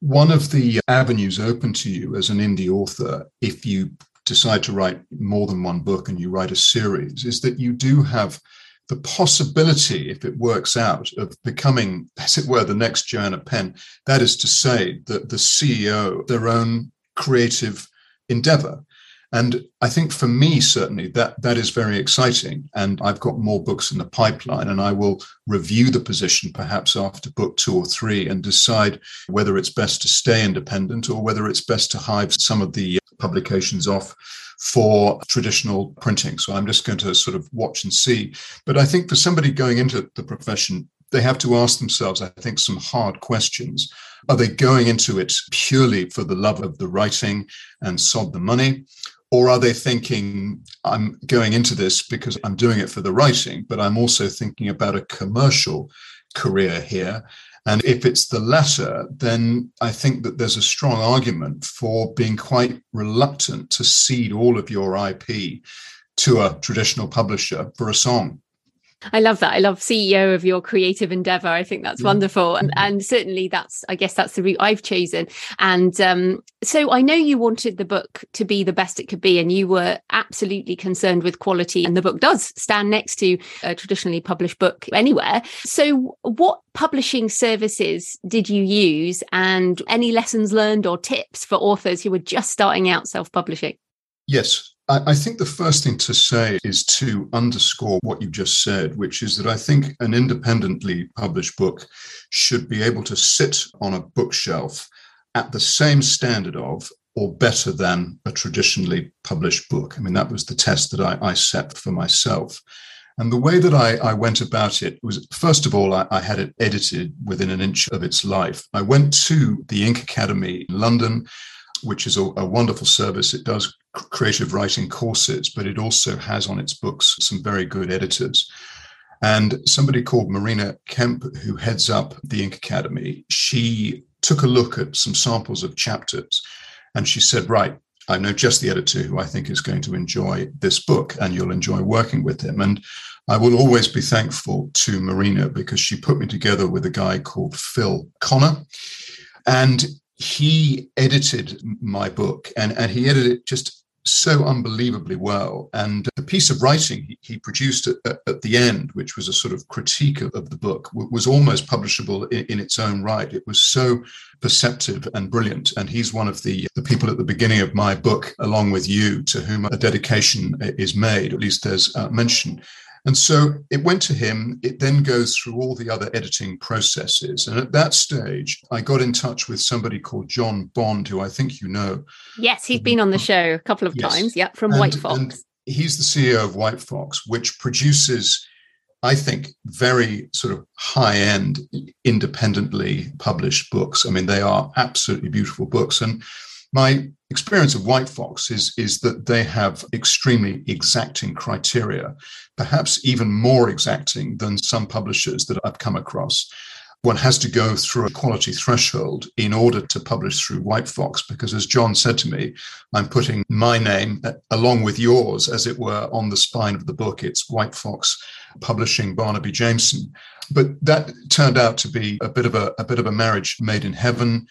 one of the avenues open to you as an indie author, if you decide to write more than one book and you write a series, is that you do have the possibility, if it works out, of becoming, as it were, the next Joanna Penn. That is to say, that the CEO, their own creative endeavor. And I think for me, certainly, that, that is very exciting. And I've got more books in the pipeline, and I will review the position perhaps after book two or three and decide whether it's best to stay independent or whether it's best to hive some of the uh, publications off for traditional printing. So I'm just going to sort of watch and see. But I think for somebody going into the profession, they have to ask themselves, I think, some hard questions. Are they going into it purely for the love of the writing and sod the money? Or are they thinking, I'm going into this because I'm doing it for the writing, but I'm also thinking about a commercial career here? And if it's the latter, then I think that there's a strong argument for being quite reluctant to cede all of your IP to a traditional publisher for a song. I love that. I love CEO of your creative endeavor. I think that's yeah. wonderful. And, and certainly that's, I guess that's the route I've chosen. And um, so I know you wanted the book to be the best it could be, and you were absolutely concerned with quality. And the book does stand next to a traditionally published book anywhere. So, what publishing services did you use, and any lessons learned or tips for authors who were just starting out self publishing? Yes, I think the first thing to say is to underscore what you just said, which is that I think an independently published book should be able to sit on a bookshelf at the same standard of or better than a traditionally published book. I mean, that was the test that I, I set for myself. And the way that I, I, went about it was, first of all, I, I, had it edited within an inch of its life. I went to the Ink Academy in London, which is a, a wonderful service. It does creative writing courses, but it also has on its books some very good editors. And somebody called Marina Kemp, who heads up the Ink Academy, she took a look at some samples of chapters and she said, Right, I know just the editor who I think is going to enjoy this book and you'll enjoy working with him. And I will always be thankful to Marina because she put me together with a guy called Phil Connor. And he edited my book and, and he edited it just so unbelievably well. And the piece of writing he, he produced at, at, the end, which was a sort of critique of, of the book, was almost publishable in, in, its own right. It was so perceptive and brilliant. And he's one of the, the people at the beginning of my book, along with you, to whom a dedication is made, at least there's uh, mention. And so it went to him. It then goes through all the other editing processes. And at that stage, I got in touch with somebody called John Bond, who I think you know. Yes, he's been on the show a couple of yes. times. Yeah, from and, White Fox. he's the CEO of White Fox, which produces I think, very sort of high end, independently published books. I mean, they are absolutely beautiful books. And my experience of White Fox is, is that they have extremely exacting criteria, perhaps even more exacting than some publishers that I've come across one has to go through a quality threshold in order to publish through White Fox, because as John said to me, I'm putting my name uh, along with yours, as it were, on the spine of the book. It's White Fox Publishing Barnaby Jameson. But that turned out to be a bit of a, a bit of a marriage made in heaven.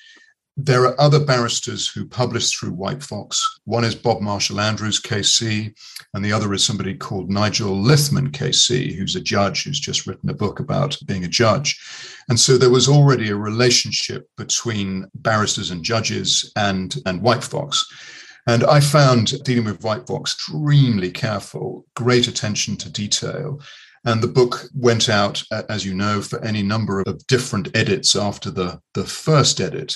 There are other barristers who publish through White Fox. One is Bob Marshall Andrews, KC, and the other is somebody called Nigel Lithman, KC, who's a judge who's just written a book about being a judge. And so there was already a relationship between barristers and judges and, and White Fox. And I found dealing with White Fox extremely careful, great attention to detail. And the book went out, as you know, for any number of different edits after the, the first edit.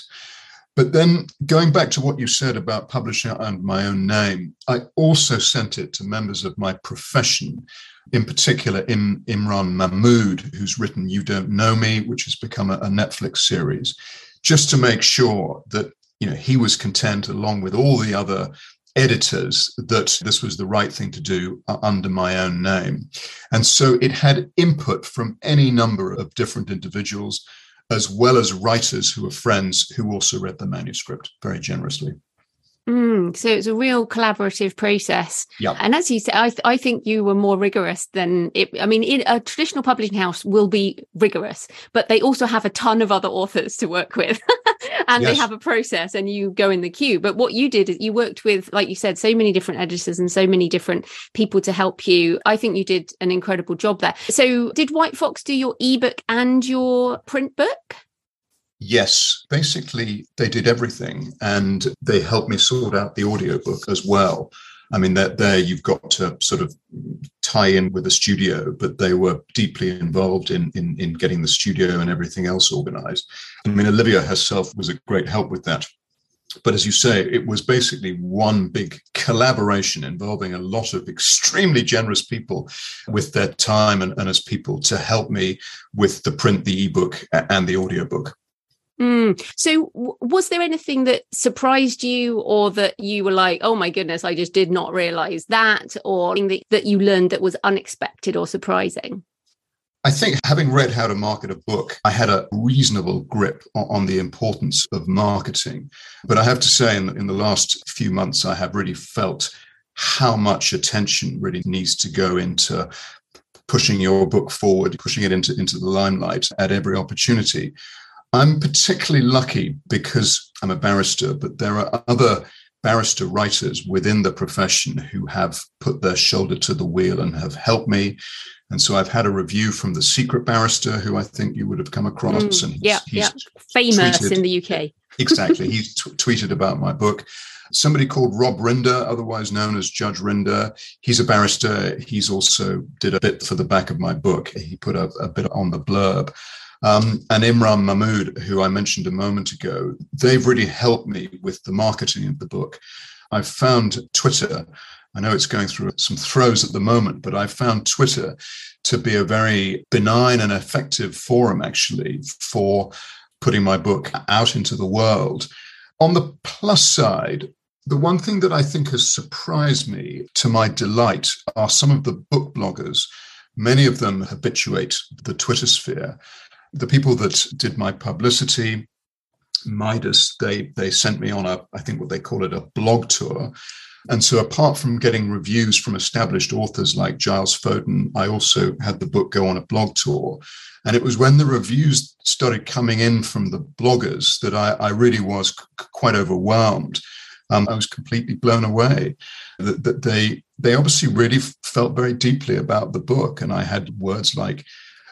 But then going back to what you said about publishing under my own name, I also sent it to members of my profession, in particular Im, Imran Mahmood, who's written You Don't Know Me, which has become a, a Netflix series, just to make sure that you know he was content along with all the other editors that this was the right thing to do uh, under my own name. And so it had input from any number of different individuals as well as writers who are friends who also read the manuscript very generously. Mm, so it's a real collaborative process. Yeah. And as you said, I, th- I think you were more rigorous than it. I mean, in, a traditional publishing house will be rigorous, but they also have a ton of other authors to work with and yes. they have a process and you go in the queue. But what you did is you worked with, like you said, so many different editors and so many different people to help you. I think you did an incredible job there. So did White Fox do your ebook and your print book? Yes, basically, they did everything and they helped me sort out the audiobook as well. I mean, that there you've got to sort of tie in with the studio, but they were deeply involved in, in, in getting the studio and everything else organized. I mean, Olivia herself was a great help with that. But as you say, it was basically one big collaboration involving a lot of extremely generous people with their time and, and as people to help me with the print, the ebook, and the audiobook. Mm. So, w- was there anything that surprised you, or that you were like, "Oh my goodness, I just did not realize that," or that, that you learned that was unexpected or surprising? I think having read How to Market a Book, I had a reasonable grip on the importance of marketing. But I have to say, in, in the last few months, I have really felt how much attention really needs to go into pushing your book forward, pushing it into, into the limelight at every opportunity. I'm particularly lucky because I'm a barrister, but there are other barrister writers within the profession who have put their shoulder to the wheel and have helped me. And so I've had a review from the secret barrister, who I think you would have come across. Mm, and he's, yeah, he's yeah. famous tweeted, in the UK. exactly. He's t- tweeted about my book. Somebody called Rob Rinder, otherwise known as Judge Rinder. He's a barrister. He's also did a bit for the back of my book. He put a, a bit on the blurb. Um, and Imran Mahmood, who I mentioned a moment ago, they've really helped me with the marketing of the book. I've found Twitter, I know it's going through some throes at the moment, but I found Twitter to be a very benign and effective forum, actually, for putting my book out into the world. On the plus side, the one thing that I think has surprised me to my delight are some of the book bloggers. Many of them habituate the Twitter sphere the people that did my publicity, Midas, they they sent me on a, I think what they call it a blog tour. And so apart from getting reviews from established authors like Giles Foden, I also had the book go on a blog tour. And it was when the reviews started coming in from the bloggers that I, I really was c- quite overwhelmed. Um, I was completely blown away that, that they they obviously really felt very deeply about the book. And I had words like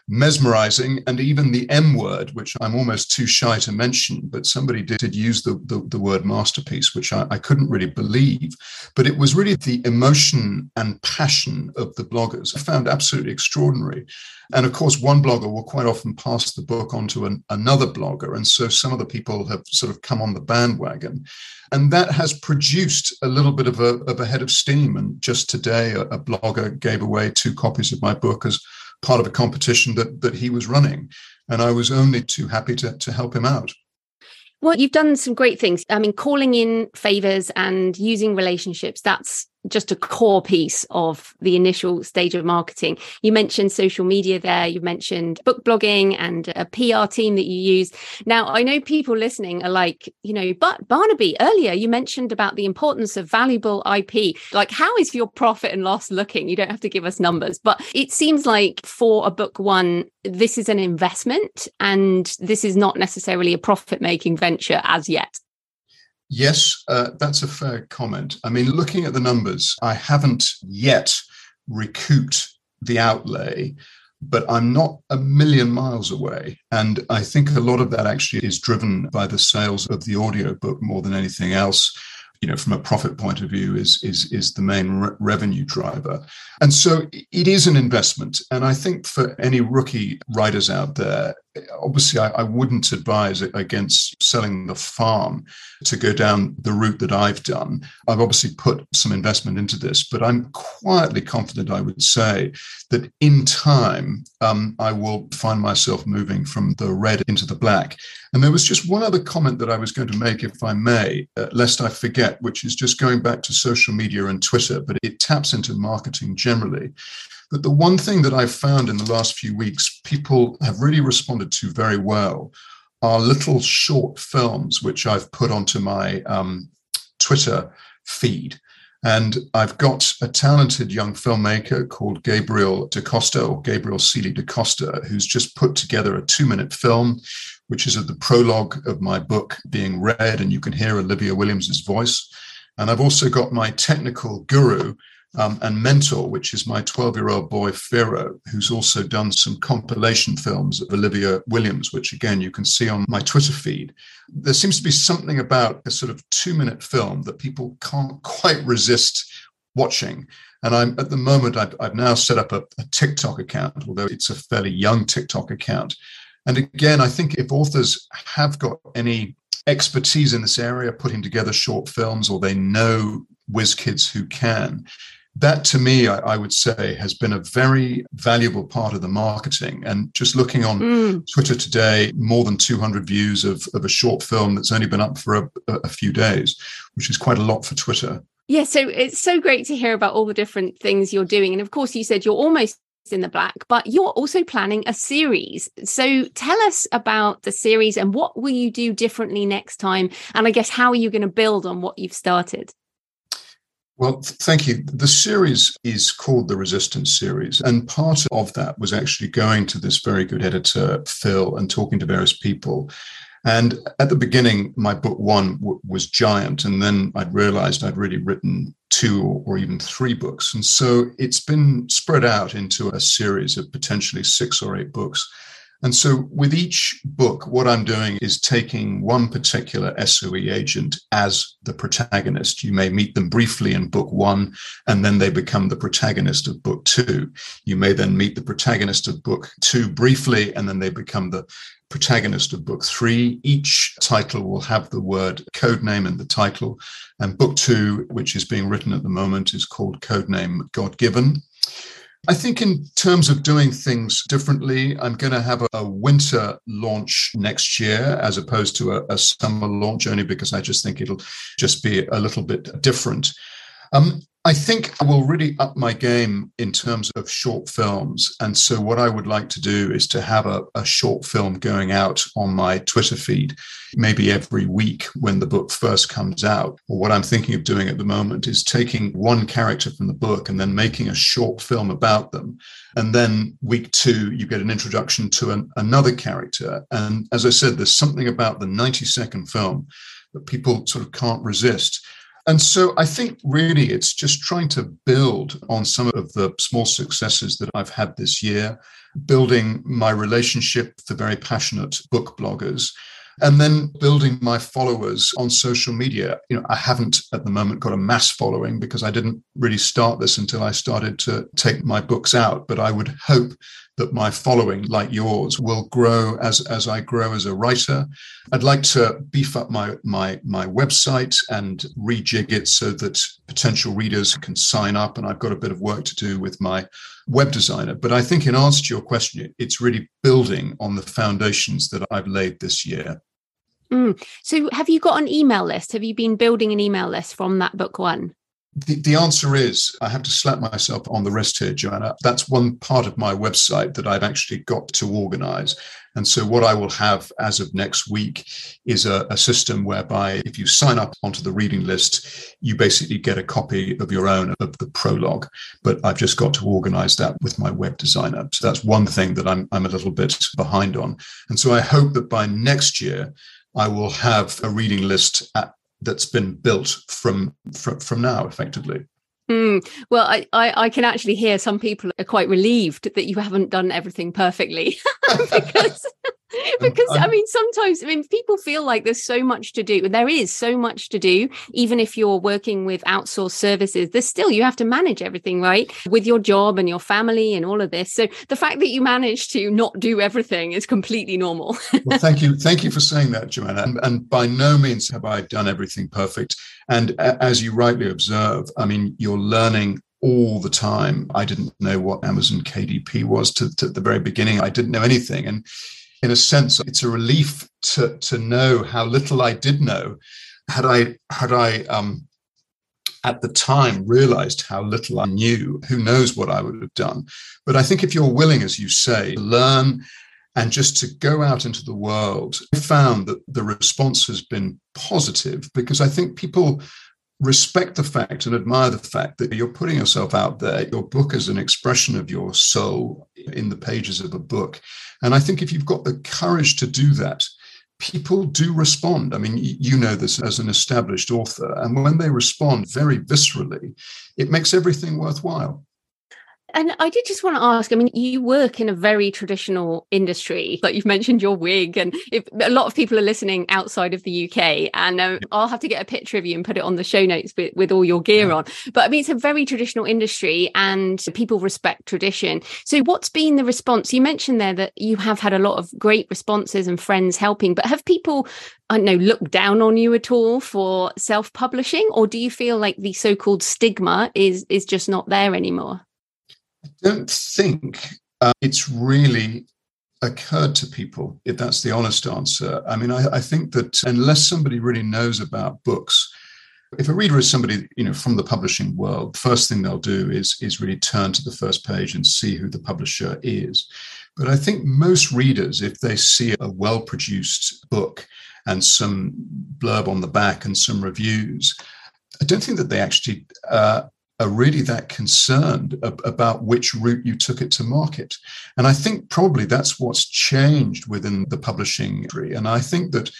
mesmerizing, and even the M word, which I'm almost too shy to mention, but somebody did, use the, the, the, word masterpiece, which I, I couldn't really believe. But it was really the emotion and passion of the bloggers I found absolutely extraordinary. And of course, one blogger will quite often pass the book on to an, another blogger. And so some of the people have sort of come on the bandwagon. And that has produced a little bit of a, of a head of steam. And just today, a, a blogger gave away two copies of my book as part of a competition that that he was running. And I was only too happy to, to help him out. Well, you've done some great things. I mean, calling in favors and using relationships, that's just a core piece of the initial stage of marketing. You mentioned social media there, you mentioned book blogging and a PR team that you use. Now, I know people listening are like, you know, but Barnaby, earlier you mentioned about the importance of valuable IP. Like, how is your profit and loss looking? You don't have to give us numbers, but it seems like for a book one, this is an investment and this is not necessarily a profit making venture as yet. Yes, uh, that's a fair comment. I mean, looking at the numbers, I haven't yet recouped the outlay, but I'm not a million miles away. And I think a lot of that actually is driven by the sales of the audiobook more than anything else you know, from a profit point of view, is is is the main re- revenue driver, and so it is an investment. And I think for any rookie writers out there, obviously I, I, wouldn't advise against selling the farm to go down the route that I've done. I've obviously put some investment into this, but I'm quietly confident I would say that in time um, I will find myself moving from the red into the black. And there was just one other comment that I was going to make, if I may, uh, lest I forget, which is just going back to social media and Twitter, but it taps into marketing generally. But the one thing that I've found in the last few weeks, people have really responded to very well are little short films, which I've put onto my um, Twitter feed. And I've got a talented young filmmaker called Gabriel DaCosta, or Gabriel Seeley DaCosta, who's just put together a two minute film, which is at the prologue of my book being read, and you can hear Olivia Williams's voice. And I've also got my technical guru, um, and Mentor, which is my 12 year old boy, Firo, who's also done some compilation films of Olivia Williams, which again you can see on my Twitter feed. There seems to be something about a sort of two minute film that people can't quite resist watching. And I'm at the moment, I've, I've now set up a, a TikTok account, although it's a fairly young TikTok account. And again, I think if authors have got any expertise in this area, putting together short films, or they know whiz kids who can, that to me, I, I, would say, has been a very valuable part of the marketing. And just looking on mm. Twitter today, more than 200 views of, of a short film that's only been up for a, a few days, which is quite a lot for Twitter. Yeah, so it's so great to hear about all the different things you're doing. And of course, you said you're almost in the black, but you're also planning a series. So tell us about the series and what will you do differently next time? And I guess how are you going to build on what you've started? Well, thank you. The series is called the Resistance series. And part of that was actually going to this very good editor, Phil, and talking to various people. And at the beginning, my book one w- was giant. And then I'd realized I'd really written two or even three books. And so it's been spread out into a series of potentially six or eight books. And so with each book, what I'm doing is taking one particular SOE agent as the protagonist. You may meet them briefly in book one, and then they become the protagonist of book two. You may then meet the protagonist of book two briefly, and then they become the protagonist of book three. Each title will have the word code name in the title. And book two, which is being written at the moment, is called Codename God Given. I think, in terms of doing things differently, I'm going to have a, a winter launch next year as opposed to a, a, summer launch, only because I just think it'll just be a little bit different. Um, I think I will really up my game in terms of short films. And so, what I would like to do is to have a, a, short film going out on my Twitter feed, maybe every week when the book first comes out. Or what I'm thinking of doing at the moment is taking one character from the book and then making a short film about them. And then, week two, you get an introduction to an, another character. And as I said, there's something about the 90 second film that people sort of can't resist. And so I think really it's just trying to build on some of the small successes that I've had this year, building my relationship with the very passionate book bloggers, and then building my followers on social media. You know, I haven't at the moment got a mass following because I didn't really start this until I started to take my books out, but I would hope that my following, like yours, will grow as, as I grow as a writer. I'd like to beef up my, my, my website and rejig it so that potential readers can sign up. And I've got a bit of work to do with my web designer. But I think, in answer to your question, it's really building on the foundations that I've laid this year. Mm. So, have you got an email list? Have you been building an email list from that book one? The, the answer is I have to slap myself on the wrist here, Joanna. That's one part of my website that I've actually got to organize. And so, what I will have as of next week is a, a, system whereby if you sign up onto the reading list, you basically get a copy of your own of the prologue. But I've just got to organize that with my web designer. So, that's one thing that I'm, I'm a little bit behind on. And so, I hope that by next year, I will have a reading list at, that's been built from, from from now, effectively. Mm. Well, I, I, I, can actually hear some people are quite relieved that you haven't done everything perfectly because because I um, mean sometimes I mean people feel like there's so much to do. There is so much to do. Even if you're working with outsourced services, there's still you have to manage everything, right? With your job and your family and all of this. So the fact that you manage to not do everything is completely normal. well, thank you. Thank you for saying that, Joanna. And, and by no means have I done everything perfect. And as you rightly observe, I mean, you're learning all the time. I didn't know what Amazon KDP was to, to the very beginning. I didn't know anything. And in a sense, it's a relief to to know how little I did know. Had I had I um, at the time realized how little I knew, who knows what I would have done. But I think if you're willing, as you say, to learn and just to go out into the world, I found that the response has been positive because I think people respect the fact and admire the fact that you're putting yourself out there. Your book is an expression of your soul in the pages of a book. And I think if you've got the courage to do that, people do respond. I mean, you know this as an established author. And when they respond very viscerally, it makes everything worthwhile. And I did just want to ask I mean, you work in a very traditional industry, like you've mentioned your wig, and if a lot of people are listening outside of the UK, and um, I'll have to get a picture of you and put it on the show notes with, with all your gear on. But I mean, it's a very traditional industry and people respect tradition. So, what's been the response? You mentioned there that you have had a lot of great responses and friends helping, but have people, I don't know, looked down on you at all for self publishing, or do you feel like the so called stigma is, is just not there anymore? I don't think uh, it's really occurred to people, if that's the honest answer. I mean, I, I, think that unless somebody really knows about books, if a reader is somebody you know from the publishing world, first thing they'll do is is really turn to the first page and see who the publisher is. But I think most readers, if they see a well-produced book and some blurb on the back and some reviews, I don't think that they actually uh, are really that concerned ab- about which route you took it to market. And I think probably that's what's changed within the publishing industry. And I think that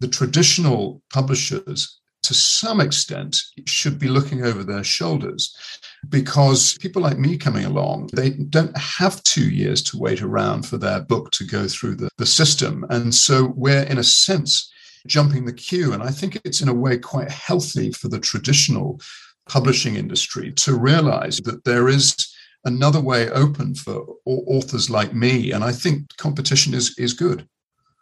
the traditional publishers, to some extent, should be looking over their shoulders because people like me coming along, they don't have two years to wait around for their book to go through the, the system. And so we're, in a sense, jumping the queue. And I think it's in a way quite healthy for the traditional publishing industry to realize that there is another way open for authors like me. And I think competition is, is good.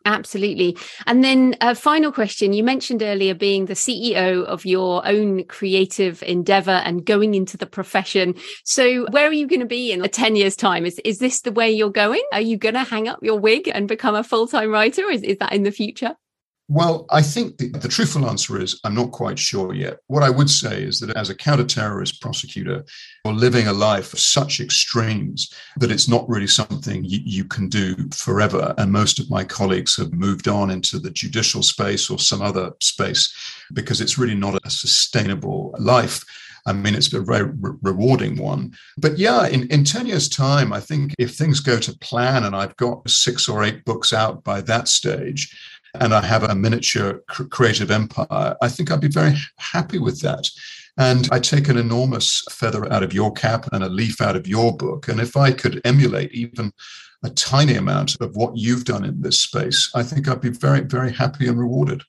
Absolutely. And then a final question. You mentioned earlier being the CEO of your own creative endeavor and going into the profession. So where are you going to be in uh, 10 years time? Is, is this the way you're going? Are you going to hang up your wig and become a full-time writer? Is, is that in the future? Well, I think the, the, truthful answer is I'm not quite sure yet. What I would say is that as a counter-terrorist prosecutor, you're living a life of such extremes that it's not really something you, you can do forever. And most of my colleagues have moved on into the judicial space or some other space because it's really not a sustainable life. I mean, it's a very re- rewarding one. But yeah, in, in 10 years' time, I think if things go to plan and I've got six or eight books out by that stage, and I have a miniature creative empire, I think I'd be very happy with that. And I take an enormous feather out of your cap and a leaf out of your book. And if I could emulate even a tiny amount of what you've done in this space, I think I'd be very, very happy and rewarded.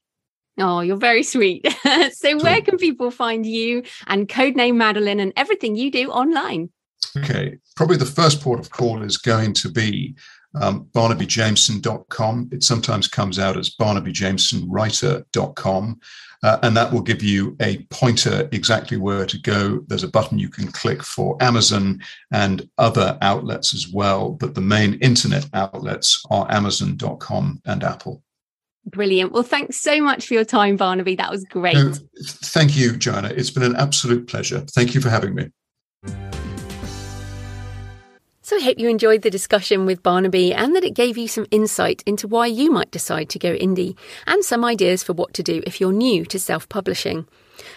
Oh, you're very sweet. so, where can people find you and Codename Madeleine and everything you do online? Okay, probably the first port of call is going to be um, barnabyjameson.com. It sometimes comes out as barnabyjamesonwriter.com. Uh, and that will give you a pointer exactly where to go. There's a button you can click for Amazon and other outlets as well, but the main internet outlets are amazon.com and Apple. Brilliant. Well, thanks so much for your time, Barnaby. That was great. No, thank you, Joanna. It's been an absolute pleasure. Thank you for having me. So I hope you enjoyed the discussion with Barnaby and that it gave you some insight into why you might decide to go indie and some ideas for what to do if you're new to self publishing.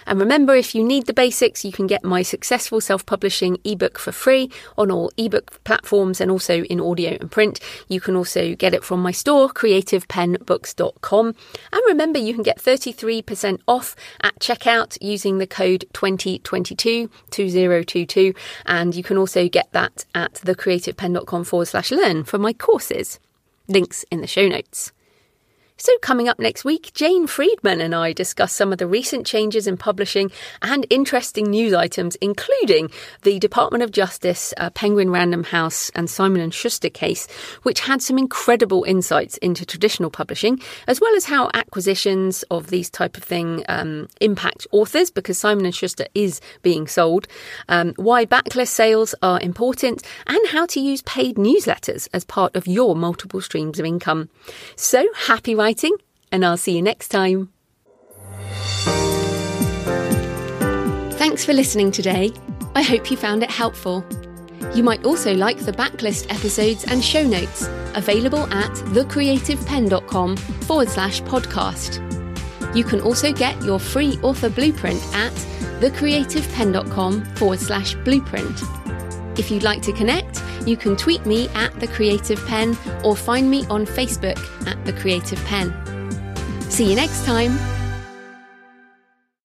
And remember, if you need the basics, you can get my successful self publishing ebook for free on all ebook platforms and also in audio and print. You can also get it from my store, creativepennbooks.com. And remember, you can get 33% off at checkout using the code 2022 2022. And you can also get that at thecreativepenn.com forward slash learn for my courses. Links in the show notes. So, coming up next week, Jane Friedman and I discuss some of the recent changes in publishing and interesting news items, including the Department of Justice, uh, Penguin Random House, and Simon and Schuster case, which had some incredible insights into traditional publishing, as well as how acquisitions of these type of thing um, impact authors, because Simon and Schuster is being sold, um, why backlist sales are important, and how to use paid newsletters as part of your multiple streams of income. So, happy writing, and I'll see you next time. Thanks for listening today. I hope you found it helpful. You might also like the backlist episodes and show notes available at thecreativepenn.com forward slash podcast. You can also get your free author blueprint at thecreativepenn.com forward slash blueprint. If you'd like to connect, you can tweet me at The Creative Penn or find me on Facebook at The Creative Penn. See you next time.